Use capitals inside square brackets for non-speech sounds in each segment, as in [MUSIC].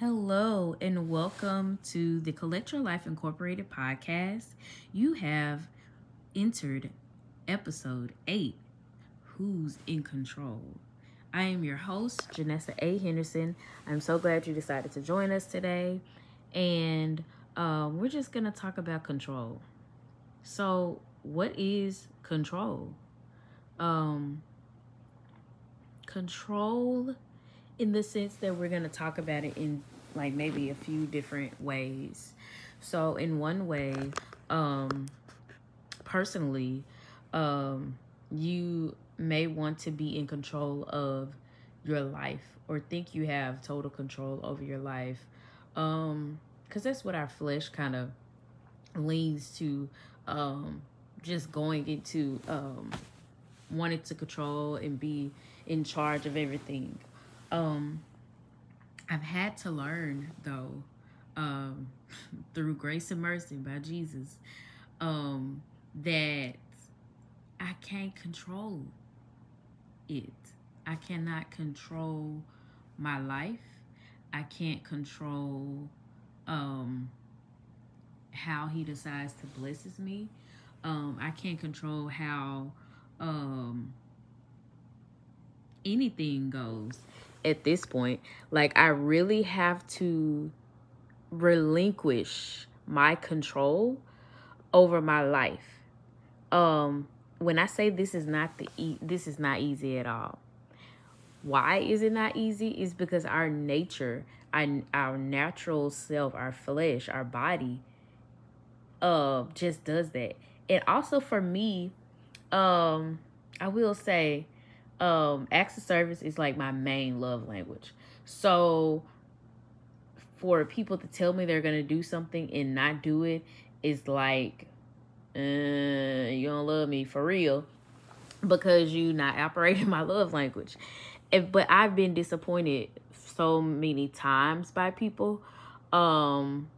Hello, and welcome to the Collect Your Life Incorporated podcast. You have entered episode 8 Who's in Control? I am your host, Janessa A. Henderson. I'm so glad you decided to join us today. And um, we're just going to talk about control. So, what is control? Um, control in the sense that we're going to talk about it in like maybe a few different ways. So in one way, um personally, um you may want to be in control of your life or think you have total control over your life. Um cuz that's what our flesh kind of leans to um just going into um wanting to control and be in charge of everything um, I've had to learn though, um, [LAUGHS] through grace and mercy by Jesus, um, that I can't control it. I cannot control my life. I can't control um, how he decides to blesses me. Um, I can't control how um, anything goes at this point. Like I really have to relinquish my control over my life. Um when I say this is not the e- this is not easy at all. Why is it not easy? Is because our nature, our, our natural self, our flesh, our body uh just does that. And also for me, um I will say um acts of service is like my main love language. So for people to tell me they're gonna do something and not do it is like uh, you don't love me for real because you not operating [LAUGHS] my love language. But i've been disappointed so many times by people um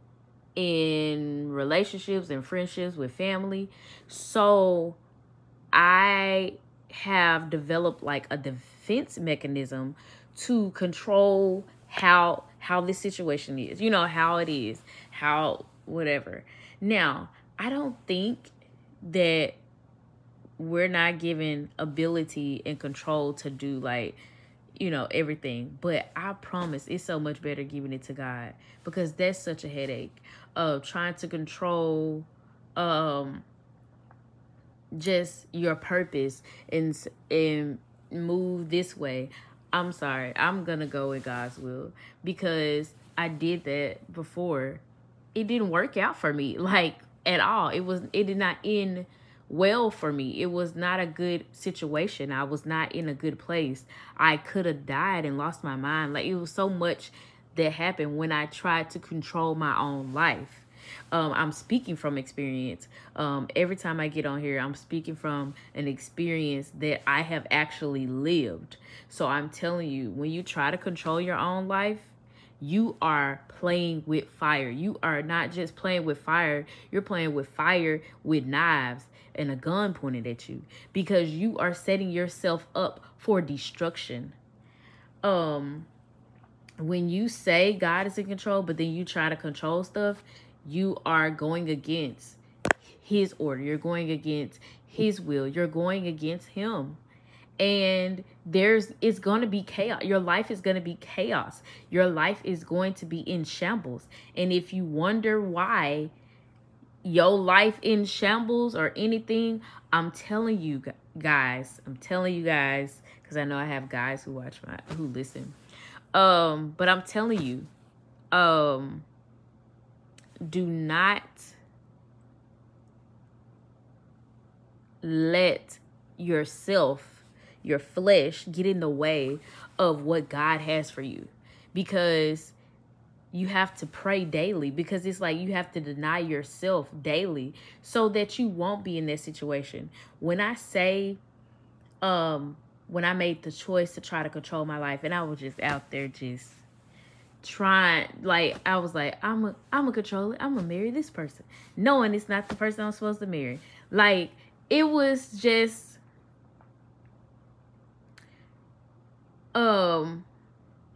in relationships and friendships with family. So i have developed like a defense mechanism to control how how this situation is you know how it is how whatever. Now i don't think that we're not given ability and control to do like you know everything but i promise it's so much better giving it to god because that's such a headache of trying to control um just your purpose and and move this way. I'm sorry. I'm gonna go with god's will because i did that before. It didn't work out for me [LAUGHS] like at all. It was it did not end well for me. It was not a good situation. I was not in a good place. I could have died and lost my mind. Like it was so much that happened when i tried to control my own life um, I'm speaking from experience. Um, every time I get on here, I'm speaking from an experience that I have actually lived. So I'm telling you, when you try to control your own life, you are playing with fire. You are not just playing with fire, you're playing with fire with knives and a gun pointed at you because you are setting yourself up for destruction. Um when you say God is in control, but then you try to control stuff, you are going against his order. You're going against his will. You're going against him. And there's it's going to be chaos. Your life is going to be chaos. Your life is going to be in shambles. And if you wonder why your life in shambles or anything, I'm telling you guys, I'm telling you guys cuz I know I have guys who watch my who listen. Um, but I'm telling you um do not let yourself, your flesh, get in the way of what God has for you because you have to pray daily because it's like you have to deny yourself daily so that you won't be in that situation. When I say, um, when I made the choice to try to control my life and I was just out there just trying like I was like I'm a I'm a control it. I'm gonna marry this person knowing it's not the person I'm supposed to marry. Like it was just um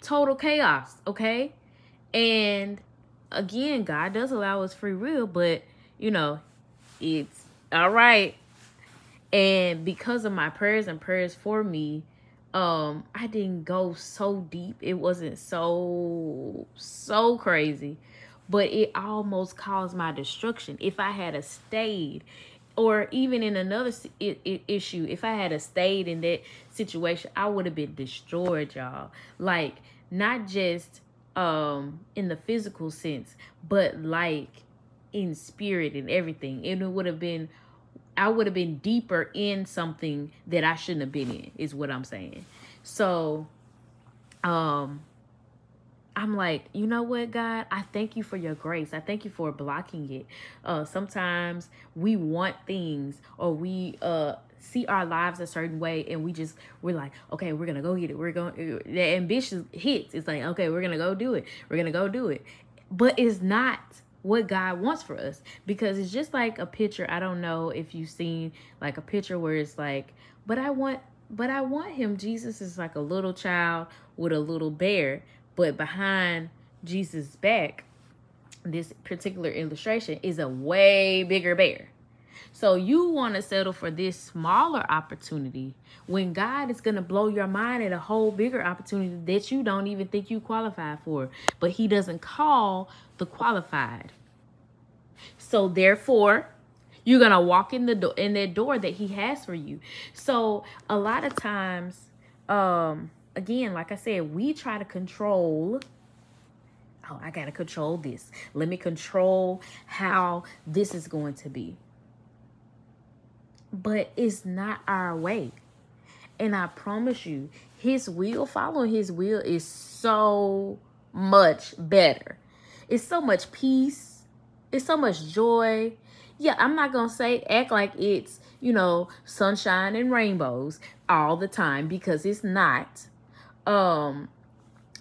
total chaos okay? And again, God does allow us free will, but you know, it's all right. And because of my prayers and prayers for me, um, I didn't go so deep. It wasn't so so crazy, but it almost caused my destruction. If I had a stayed, or even in another issue, if I had a stayed in that situation, I would have been destroyed, y'all. Like not just um in the physical sense, but like in spirit and everything. And it would have been I would have been deeper in something that I shouldn't have been in, is what I'm saying. So um I'm like, you know what, God? I thank you for your grace. I thank you for blocking it. Uh, sometimes we want things or we uh see our lives a certain way and we just we're like okay we're gonna go get it we're going the ambition hits it's like okay we're gonna go do it we're gonna go do it but it's not what god wants for us. Because it's just like a picture i don't know if you've seen like a picture where it's like but i want but i want him. Jesus is like a little child with a little bear but behind jesus back this particular illustration is a way bigger bear so you want to settle for this smaller opportunity when God is going to blow your mind at a whole bigger opportunity that you don't even think you qualify for. But he doesn't call the qualified. So therefore, you're going to walk in the door in that door that he has for you. So a lot of times um again, like I said, we try to control oh, I got to control this. Let me control how this is going to be but it's not our way. And I promise you, his will, following his will is so much better. It's so much peace. It's so much joy. Yeah, I'm not going to say act like it's, you know, sunshine and rainbows all the time because it's not. Um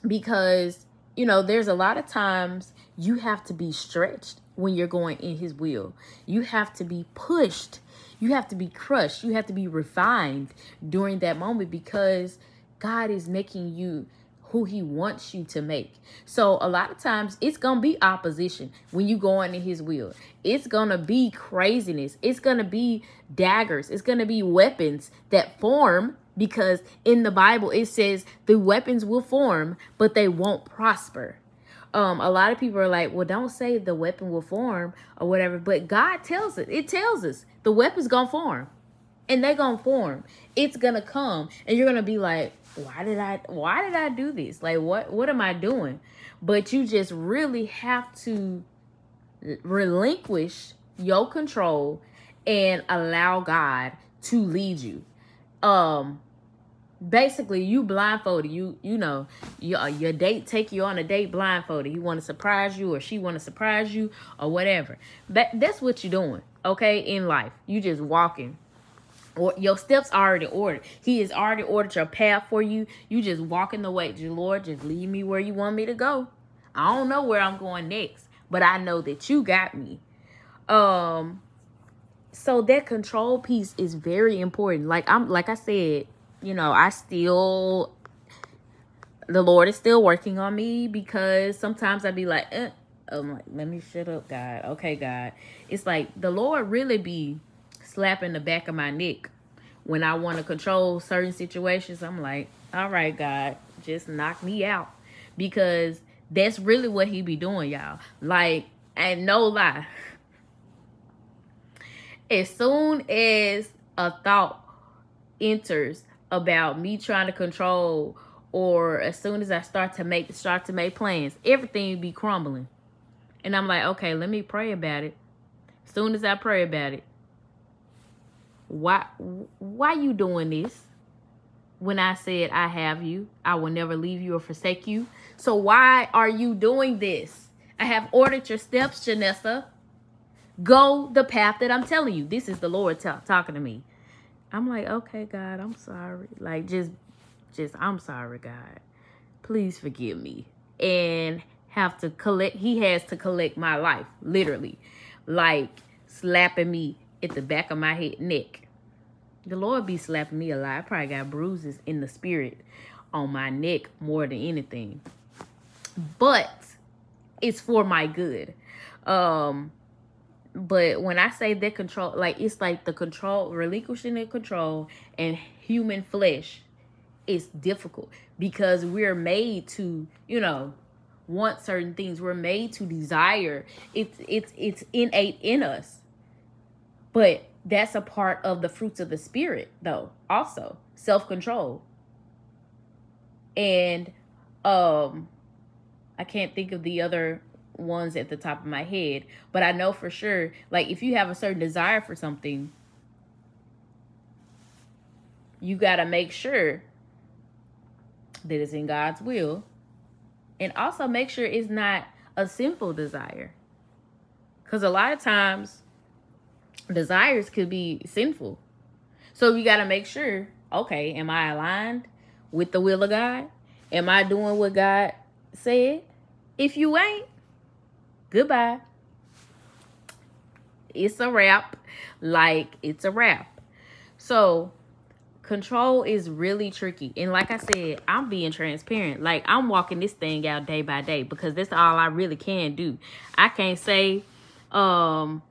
because you know, there's a lot of times you have to be stretched when you're going in his will. You have to be pushed you have to be crushed. You have to be refined during that moment because God is making you who he wants you to make. So a lot of times it's going to be opposition when you go into his will. It's going to be craziness. It's going to be daggers. It's going to be weapons that form because in the Bible it says the weapons will form, but they won't prosper um a lot of people are like well don't say the weapon will form or whatever but god tells it it tells us the weapon's gonna form and they're gonna form. It's gonna come and you're gonna be like why did i why did i do this? Like what what am i doing? But you just really have to relinquish your control and allow god to lead you. Um basically you blindfolded. You you know your, uh, your date take you on a date blindfolded. He want to surprise you or she want to surprise you or whatever. That that's what you're doing okay in life. You just walking. Or your steps already ordered. He has already ordered your path for you. You just walking the way. Just lord just lead me where you want me to go. I don't know where i'm going next but i know that you got me. Um so that control piece is very important. Like i'm like i said you know, I still, the Lord is still working on me because sometimes I'd be like, eh. I'm like, let me shut up, God. Okay, God. It's like the Lord really be slapping the back of my neck when I want to control certain situations. I'm like, all right, God, just knock me out because that's really what he be doing, y'all. Like, and no lie. As soon as a thought enters about me trying to control or as soon as I start to make start to make plans, everything be crumbling. And I'm like, okay, let me pray about it. As soon as I pray about it, why why you doing this? When I said I have you, I will never leave you or forsake you. So why are you doing this? I have ordered your steps, Janessa. Go the path that I'm telling you. This is the Lord t- talking to me. I'm like, okay, God, I'm sorry. Like, just, just, I'm sorry, God. Please forgive me. And have to collect, he has to collect my life, literally. Like, slapping me at the back of my head, neck. The Lord be slapping me a lot. I probably got bruises in the spirit on my neck more than anything. But it's for my good. Um but when I say that control like it's like the control relinquishing the control and human flesh is difficult because we're made to, you know, want certain things. We're made to desire. It's it's it's innate in us. But that's a part of the fruits of the spirit though, also. Self-control. And um I can't think of the other ones at the top of my head, but I know for sure like if you have a certain desire for something, you got to make sure that it's in God's will and also make sure it's not a sinful desire. Cuz a lot of times desires could be sinful. So you got to make sure, okay, am I aligned with the will of God? Am I doing what God said? If you ain't, goodbye. It's a wrap. Like, it's a wrap. So, control is really tricky. And like I said, I'm being transparent. Like, I'm walking this thing out day by day because that's all I really can do. I can't say, um,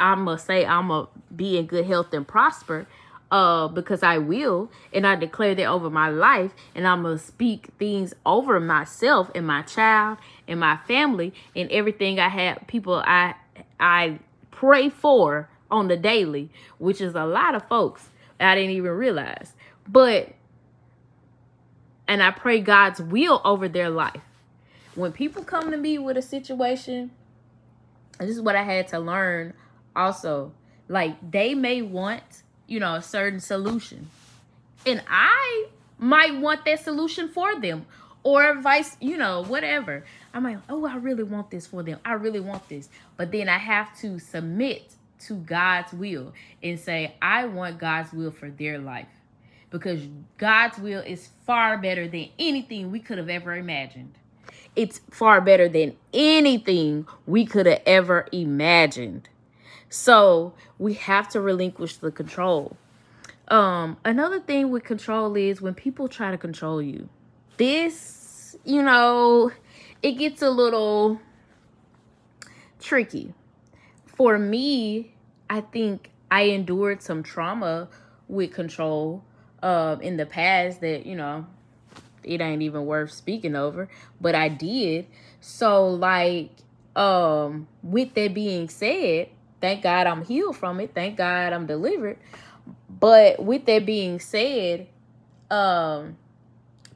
I'm to say I'm to be in good health and prosper uh because I will and I declare that over my life and I'm to speak things over myself and my child and my family and everything I have people I I pray for on the daily which is a lot of folks I didn't even realize but and I pray God's will over their life when people come to me with a situation this is what I had to learn also like they may want you know, a certain solution. And I might want that solution for them or vice, you know, whatever. I'm like, oh, I really want this for them. I really want this. But then I have to submit to God's will and say, I want God's will for their life. Because God's will is far better than anything we could have ever imagined. It's far better than anything we could have ever imagined. So we have to relinquish the control. Um, another thing with control is when people try to control you. This, you know, it gets a little tricky. For me, I think I endured some trauma with control uh, in the past that, you know, it ain't even worth speaking over, but I did. So like um with that being said, Thank God I'm healed from it. Thank God I'm delivered. But with that being said, um,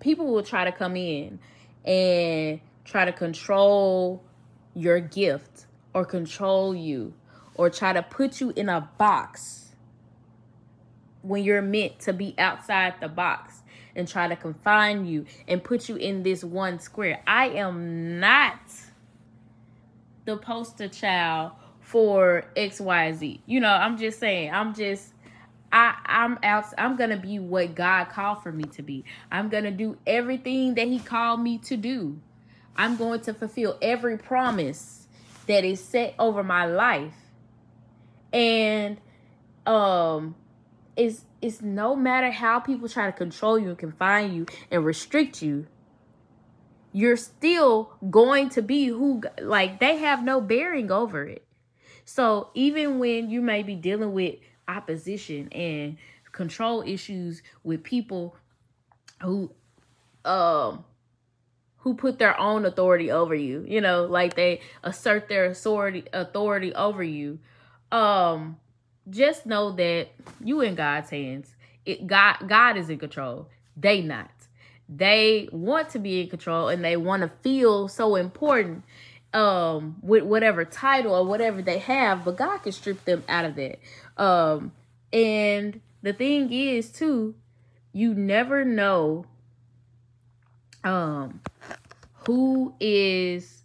people will try to come in and try to control your gift or control you or try to put you in a box when you're meant to be outside the box and try to confine you and put you in this one square. I am not the poster child for XYZ. You know, I'm just saying, I'm just I I'm out I'm to be what God called for me to be. I'm to do everything that he called me to do. I'm going to fulfill every promise that is set over my life. And um it's it's no matter how people try to control you and confine you and restrict you, you're still going to be who like they have no bearing over it. So even when you may be dealing with opposition and control issues with people who um who put their own authority over you, you know, like they assert their authority authority over you, um just know that you in God's hands. It God God is in control. They not. They want to be in control and they want to feel so important um with whatever title or whatever they have but god can strip them out of that um and the thing is too you never know um who is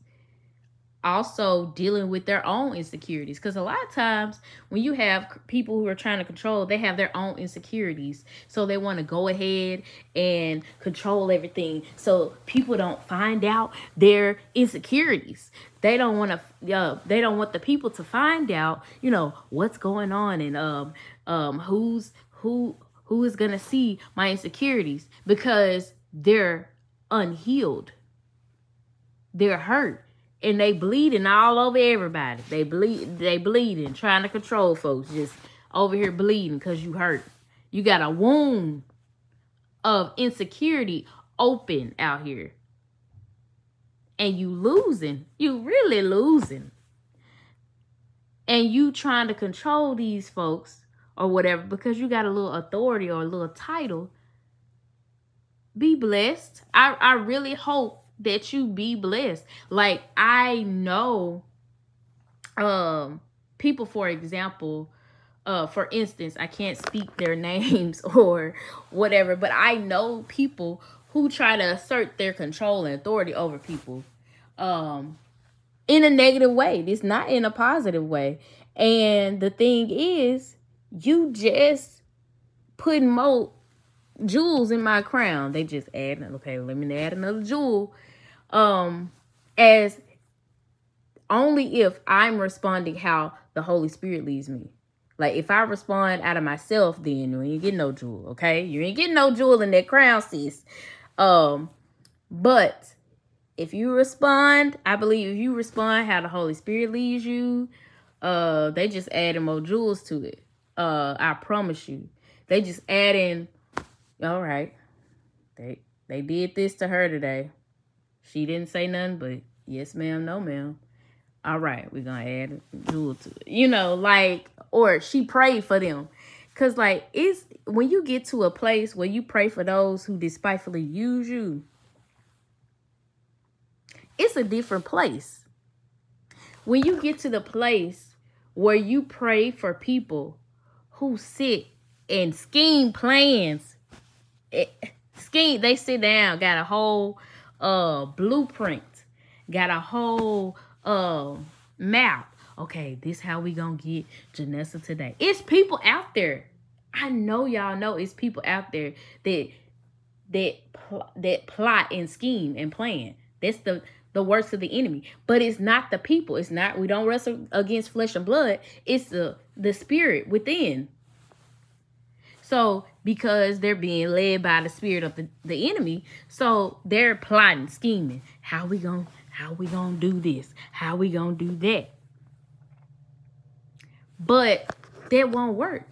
also dealing with their own insecurities. Because a lot of times when you have people who are trying to control they have their own insecurities. So they want to go ahead and control everything. So people don't find out their insecurities. They don't want to uh, they don't want the people to find out you know what's going on and um um who's who who is gonna see my insecurities. Because they're unhealed they're hurt and they bleeding all over everybody. They bleed, they bleeding, trying to control folks, just over here bleeding because you hurt. You got a wound of insecurity open out here. And you losing. You really losing. And you trying to control these folks or whatever because you got a little authority or a little title. Be blessed. I, I really hope that you be blessed. Like I know um people for example uh for instance I can't speak their [LAUGHS] names or whatever but I know people who try to assert their control and authority over people um in a negative way. It's not in a positive way. And the thing is, you just putting more jewels in my crown. They just add okay, let me add another jewel um as only if I'm responding how the Holy Spirit leads me. Like if I respond out of myself, then you ain't getting no jewel, okay? You ain't getting no jewel in that crown, sis. Um, but if you respond, I believe if you respond how the Holy Spirit leads you, uh, they just adding more jewels to it. Uh, I promise you. They just adding, all right. They they did this to her today. She didn't say nothing, but yes, ma'am, no, ma'am. All right, we're gonna add jewel to it. You know, like, or she prayed for them. Cause like it's when you get to a place where you pray for those who despitefully use you, it's a different place. When you get to the place where you pray for people who sit and scheme plans, it, scheme, they sit down, got a whole uh blueprint, got a whole uh map. Okay, this how we gonna get Janessa today. It's people out there. I know y'all know it's people out there that that pl- that plot and scheme and plan. That's the the works of the enemy. But it's not the people. It's not we don't wrestle against flesh and blood. It's the the spirit within. So because they're being led by the spirit of the, the enemy. So they're plotting, scheming. How we gonna how we gonna do this? How we gonna do that? But that won't work.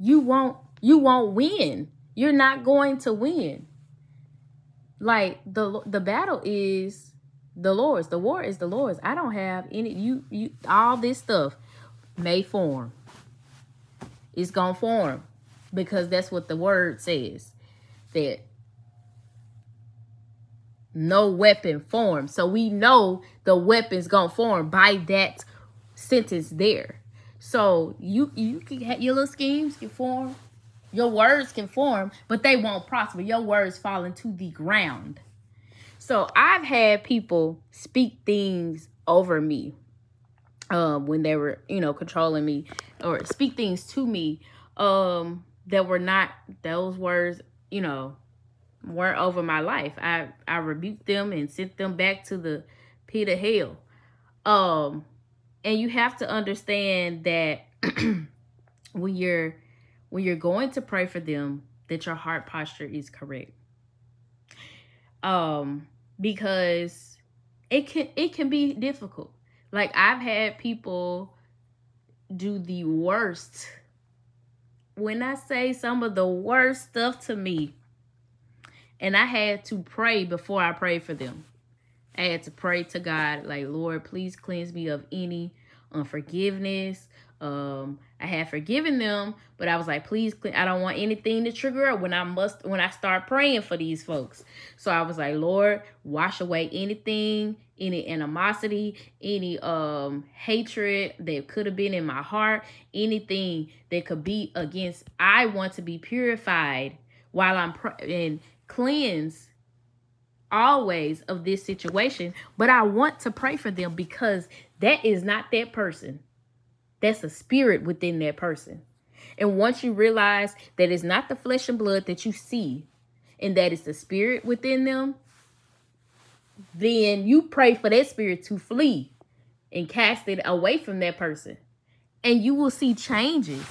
You won't you won't win. You're not going to win. Like the the battle is the Lord's. The war is the Lord's. I don't have any you you all this stuff may form. It's gonna form because that's what the word says that no weapon formed. So we know the weapon's gonna form by that sentence there. So you you can have your little schemes can form, your words can form, but they won't prosper. Your words fall into the ground. So I've had people speak things over me um when they were, you know, controlling me or speak things to me um that were not those words, you know, weren't over my life. I I rebuked them and sent them back to the pit of hell. Um and you have to understand that [CLEARS THROAT] when you're when you're going to pray for them that your heart posture is correct. Um because it can it can be difficult. Like I've had people do the worst when I say some of the worst stuff to me, and I had to pray before I prayed for them. I had to pray to God, like, Lord, please cleanse me of any unforgiveness. Um, I had forgiven them, but I was like, please, I don't want anything to trigger up when I must when I start praying for these folks. So I was like, Lord, wash away anything any animosity, any um hatred that could have been in my heart, anything that could be against. I want to be purified while I'm pr- and cleansed always of this situation, but I want to pray for them because that is not that person. That's a spirit within that person. And once you realize that it's not the flesh and blood that you see, and that it's the spirit within them, then you pray for that spirit to flee and cast it away from that person. And you will see changes.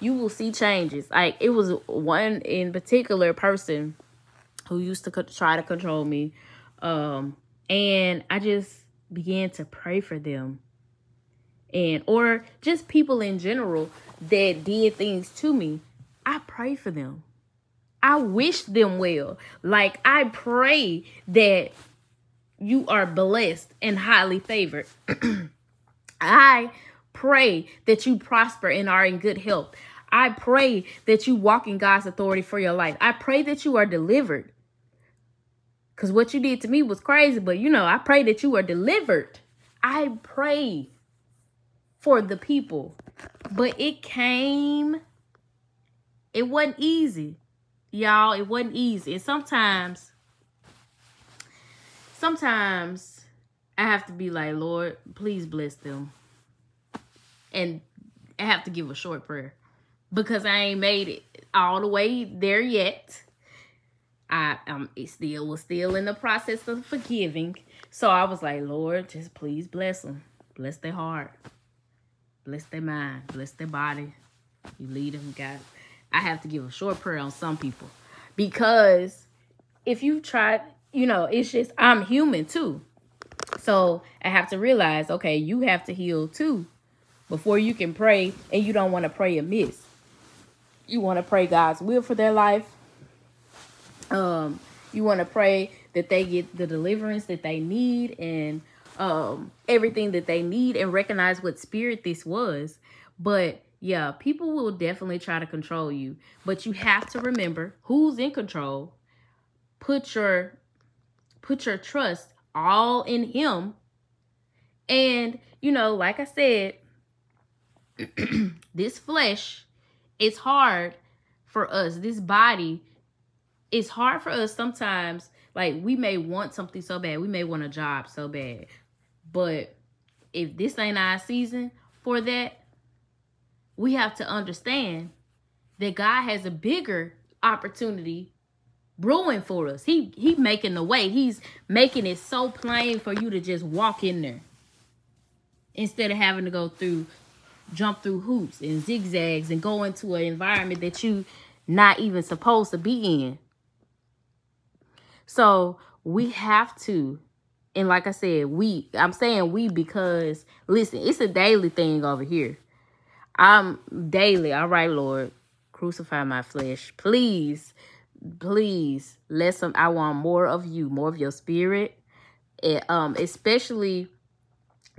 You will see changes. Like it was one in particular person who used to try to control me. Um, and I just began to pray for them and or just people in general that did things to me i pray for them. I wish them well. Like i pray that you are blessed and highly favored. [CLEARS THROAT] I pray that you prosper and are in good health. I pray that you walk in god's authority for your life. I pray that you are delivered. Because what you did to me was crazy but you know i pray that you are delivered. I pray for the people. But it came, it wasn't easy. Y'all, it wasn't easy. And sometimes, sometimes I have to be like, Lord, please bless them. And I have to give a short prayer because I ain't made it all the way there yet. I um it still was still in the process of forgiving. So I was like, Lord, just please bless them. Bless their heart bless their mind, bless their body. You lead them, God. I have to give a short prayer on some people because if you try, you know, it's just I'm human too. So I have to realize, okay, you have to heal too before you can pray, and you don't want to pray amiss. You want to pray God's will for their life. Um, you want to pray that they get the deliverance that they need and um everything that they need and recognize what spirit this was. But yeah, people will definitely try to control you, but you have to remember who's in control. Put your put your trust all in him. And you know, like I said, [CLEARS THROAT] this flesh it's hard for us. This body it's hard for us sometimes like we may want something so bad. We may want a job so bad. But if this ain't our season for that, we have to understand that God has a bigger opportunity brewing for us. He he making the way. He's making it so plain for you to just walk in there. Instead of having to go through jump through hoops and zigzags and go into an environment that you not even supposed to be in. So we have to and like I said, we I'm saying we because listen, it's a daily thing over here. I'm daily, all right, Lord, crucify my flesh. Please, please, let some I want more of you, more of your spirit. And, um, especially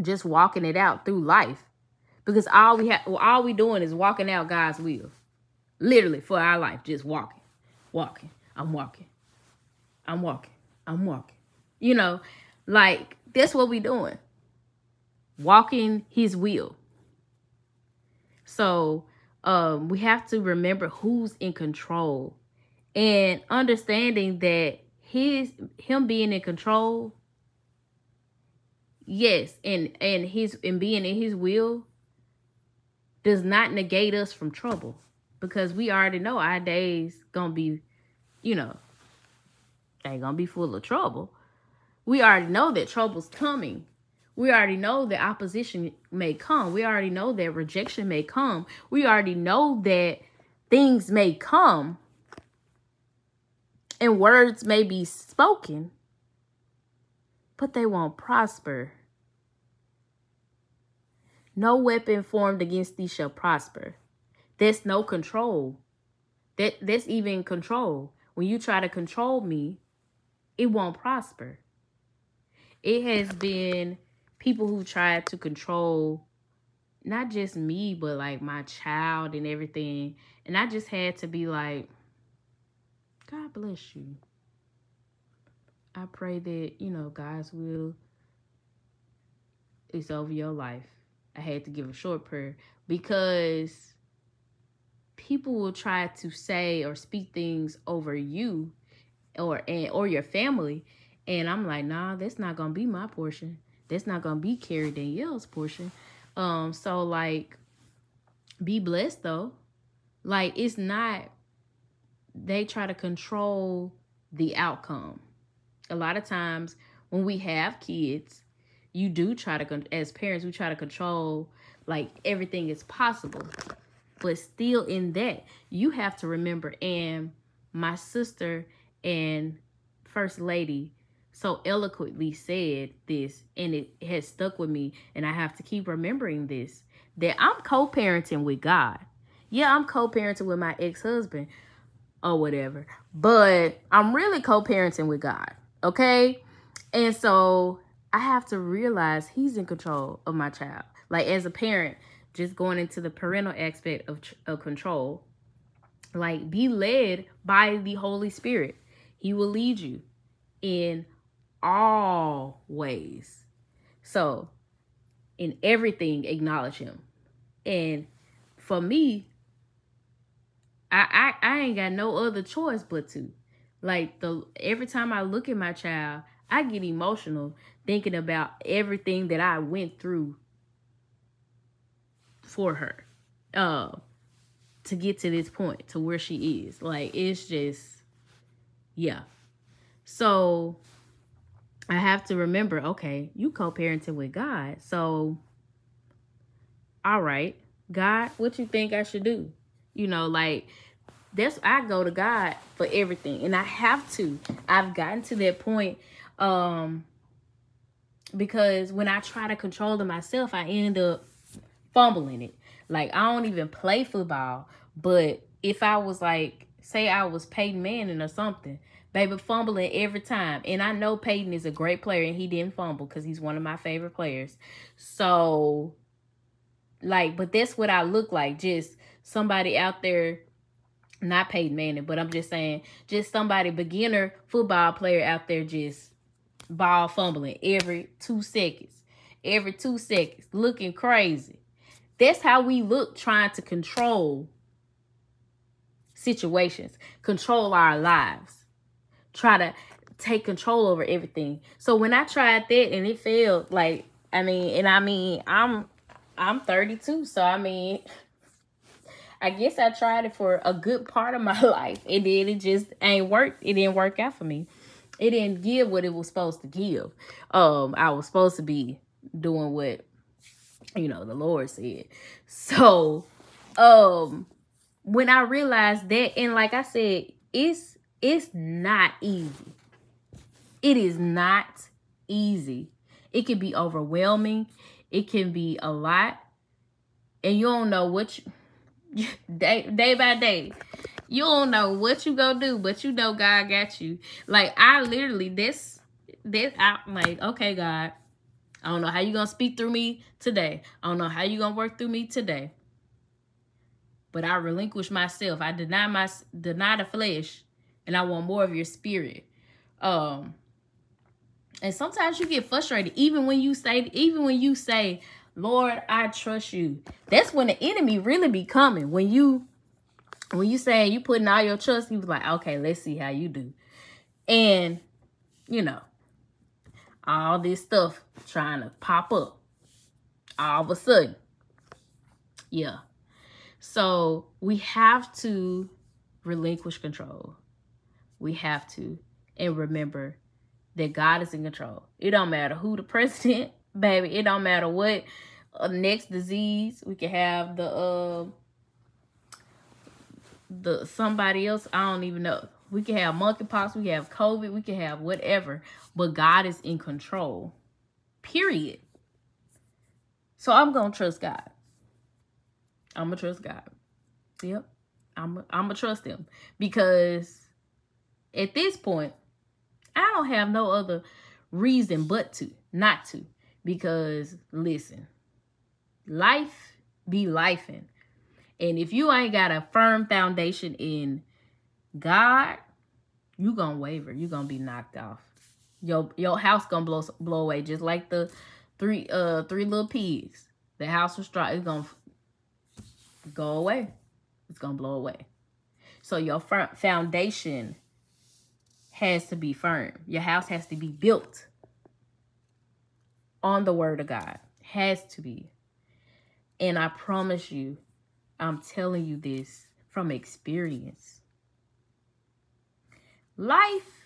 just walking it out through life. Because all we have all we doing is walking out God's will. Literally for our life. Just walking. Walking. I'm walking. I'm walking. I'm walking. You know, like, that's what we doing. Walking his will. So um we have to remember who's in control and understanding that his him being in control yes and and his and being in his will does not negate us from trouble because we already know our days gonna be you know they gonna be full of trouble we already know that trouble's coming. We already know that opposition may come. We already know that rejection may come. We already know that things may come and words may be spoken, but they won't prosper. No weapon formed against thee shall prosper. There's no control. That that's even control. When you try to control me, it won't prosper it has been people who tried to control not just me, but like my child and everything. And I just had to be like, God bless you. I pray that, you know, God's will is over your life. I had to give a short prayer because people will try to say or speak things over you or and or your family and I'm like, nah, that's not gonna be my portion. That's not gonna be Carrie Danielle's portion. Um, so like be blessed though. Like it's not they try to control the outcome. A lot of times when we have kids, you do try to as parents we try to control like everything is possible. But still in that, you have to remember and my sister and first lady so eloquently said this and it has stuck with me and I have to keep remembering this that I'm co-parenting with God. Yeah, I'm co-parenting with my ex-husband or whatever, but I'm really co-parenting with God. Okay? And so I have to realize he's in control of my child. Like as a parent, just going into the parental aspect of, of control, like be led by the Holy Spirit. He will lead you in all ways. So, in everything, acknowledge him. And for me, I, I I ain't got no other choice but to. Like the every time I look at my child, I get emotional thinking about everything that I went through for her. Uh to get to this point to where she is. Like it's just yeah. So I have to remember, okay, you co-parenting with God. So all right, God, what you think I should do? You know, like that's I go to God for everything. And I have to. I've gotten to that point um because when I try to control it myself, I end up fumbling it. Like I don't even play football, but if I was like, say I was Peyton Manning or something, baby fumbling every time. And I know Peyton is a great player and he didn't fumble because he's one of my favorite players. So like, but that's what I look like. Just somebody out there, not Peyton Manning, but I'm just saying, just somebody beginner football player out there just ball fumbling every two seconds. Every two seconds, looking crazy. That's how we look trying to control situations, control our lives, try to take control over everything. So when I tried that and it failed, like I mean, and I mean, I'm I'm 32, so I mean, I guess I tried it for a good part of my [LAUGHS] life, and then it just ain't worked. It didn't work out for me. It didn't give what it was supposed to give. Um, I was supposed to be doing what you know the Lord said. So, um, when I realized that, and like I said, it's it's not easy. It is not easy. It can be overwhelming. It can be a lot, and you don't know what you, [LAUGHS] day day by day. You don't know what you gonna do, but you know God got you. Like I literally this this I'm like, okay, God, I don't know how you gonna speak through me today. I don't know how you gonna work through me today. But I relinquish myself. I deny my deny the flesh, and I want more of your spirit. Um, and sometimes you get frustrated, even when you say, even when you say, "Lord, I trust you." That's when the enemy really be coming. When you, when you say you putting all your trust, he was like, "Okay, let's see how you do," and you know, all this stuff trying to pop up all of a sudden. Yeah. So we have to relinquish control. We have to. And remember that God is in control. It don't matter who the [LAUGHS] president, baby. It don't matter what uh, next disease. We can have the uh the somebody else. I don't even know. We can have monkeypox. We can have COVID. We can have whatever. But God is in control. Period. So I'm gonna trust God. I'm gonna trust God. Yep. I'm I'm gonna trust him because at this point I don't have no other reason but to not to. Because listen life be lifing. And if you ain't got a firm foundation in God you gonna waver. You gonna be knocked off. Your your house gonna blow blow away just like the three uh three little pigs. The house was dry it's gonna go away. It's gonna blow away. So your front foundation has to be firm. Your house has to be built on the word of God. Has to be. And I promise you, I'm telling you this from experience. Life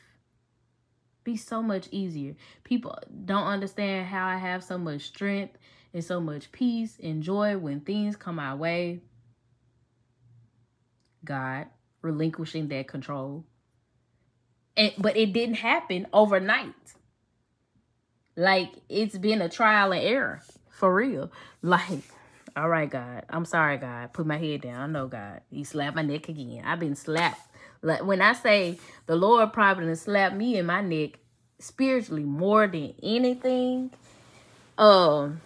be so much easier. People don't understand how I have so much strength and so much peace and joy when things come my way. God relinquishing that control but it didn't happen overnight. Like it's been a trial and error for real. Like, all right, God, I'm sorry, God. Put my head down. I know, God. He slapped my neck again. I've been slapped. Like when I say the Lord probably slapped me in my neck spiritually more than anything, um,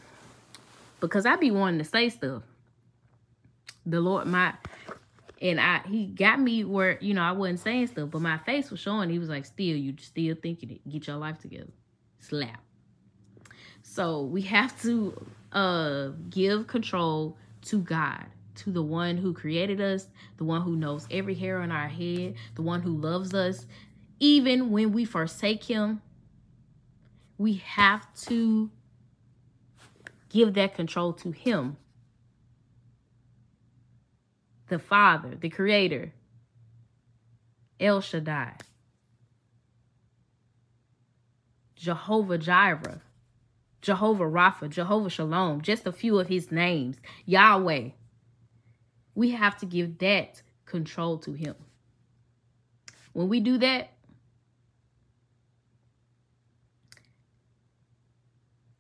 because I be wanting to say stuff. The Lord, my and I he got me where you know I wasn't saying stuff, but my face was showing. He was like, "Still, you still thinking it? Get your life together." Slap. So we have to uh give control to God, to the one who created us, the one who knows every hair on our head, the one who loves us, even when we forsake Him. We have to give that control to Him the Father, the Creator, El Shaddai, Jehovah Jireh, Jehovah Rapha, Jehovah Shalom, just a few of his names, Yahweh. We have to give that control to him. When we do that,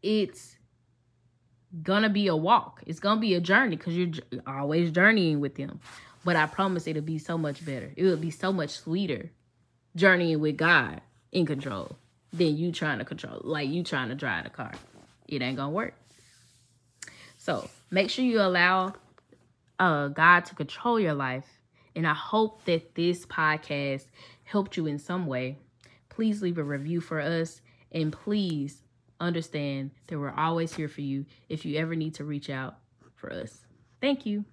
it's gonna be a walk. It's gonna be a journey because you're always journeying with them. But I promise it'll be so much better. It will be so much sweeter journeying with God in control than you trying to control, like you trying to drive the car. It ain't gonna work. So make sure you allow uh, God to control your life. And I hope that this podcast helped you in some way. Please leave a review for us and please understand that we're always here for you if you ever need to reach out for us. Thank you.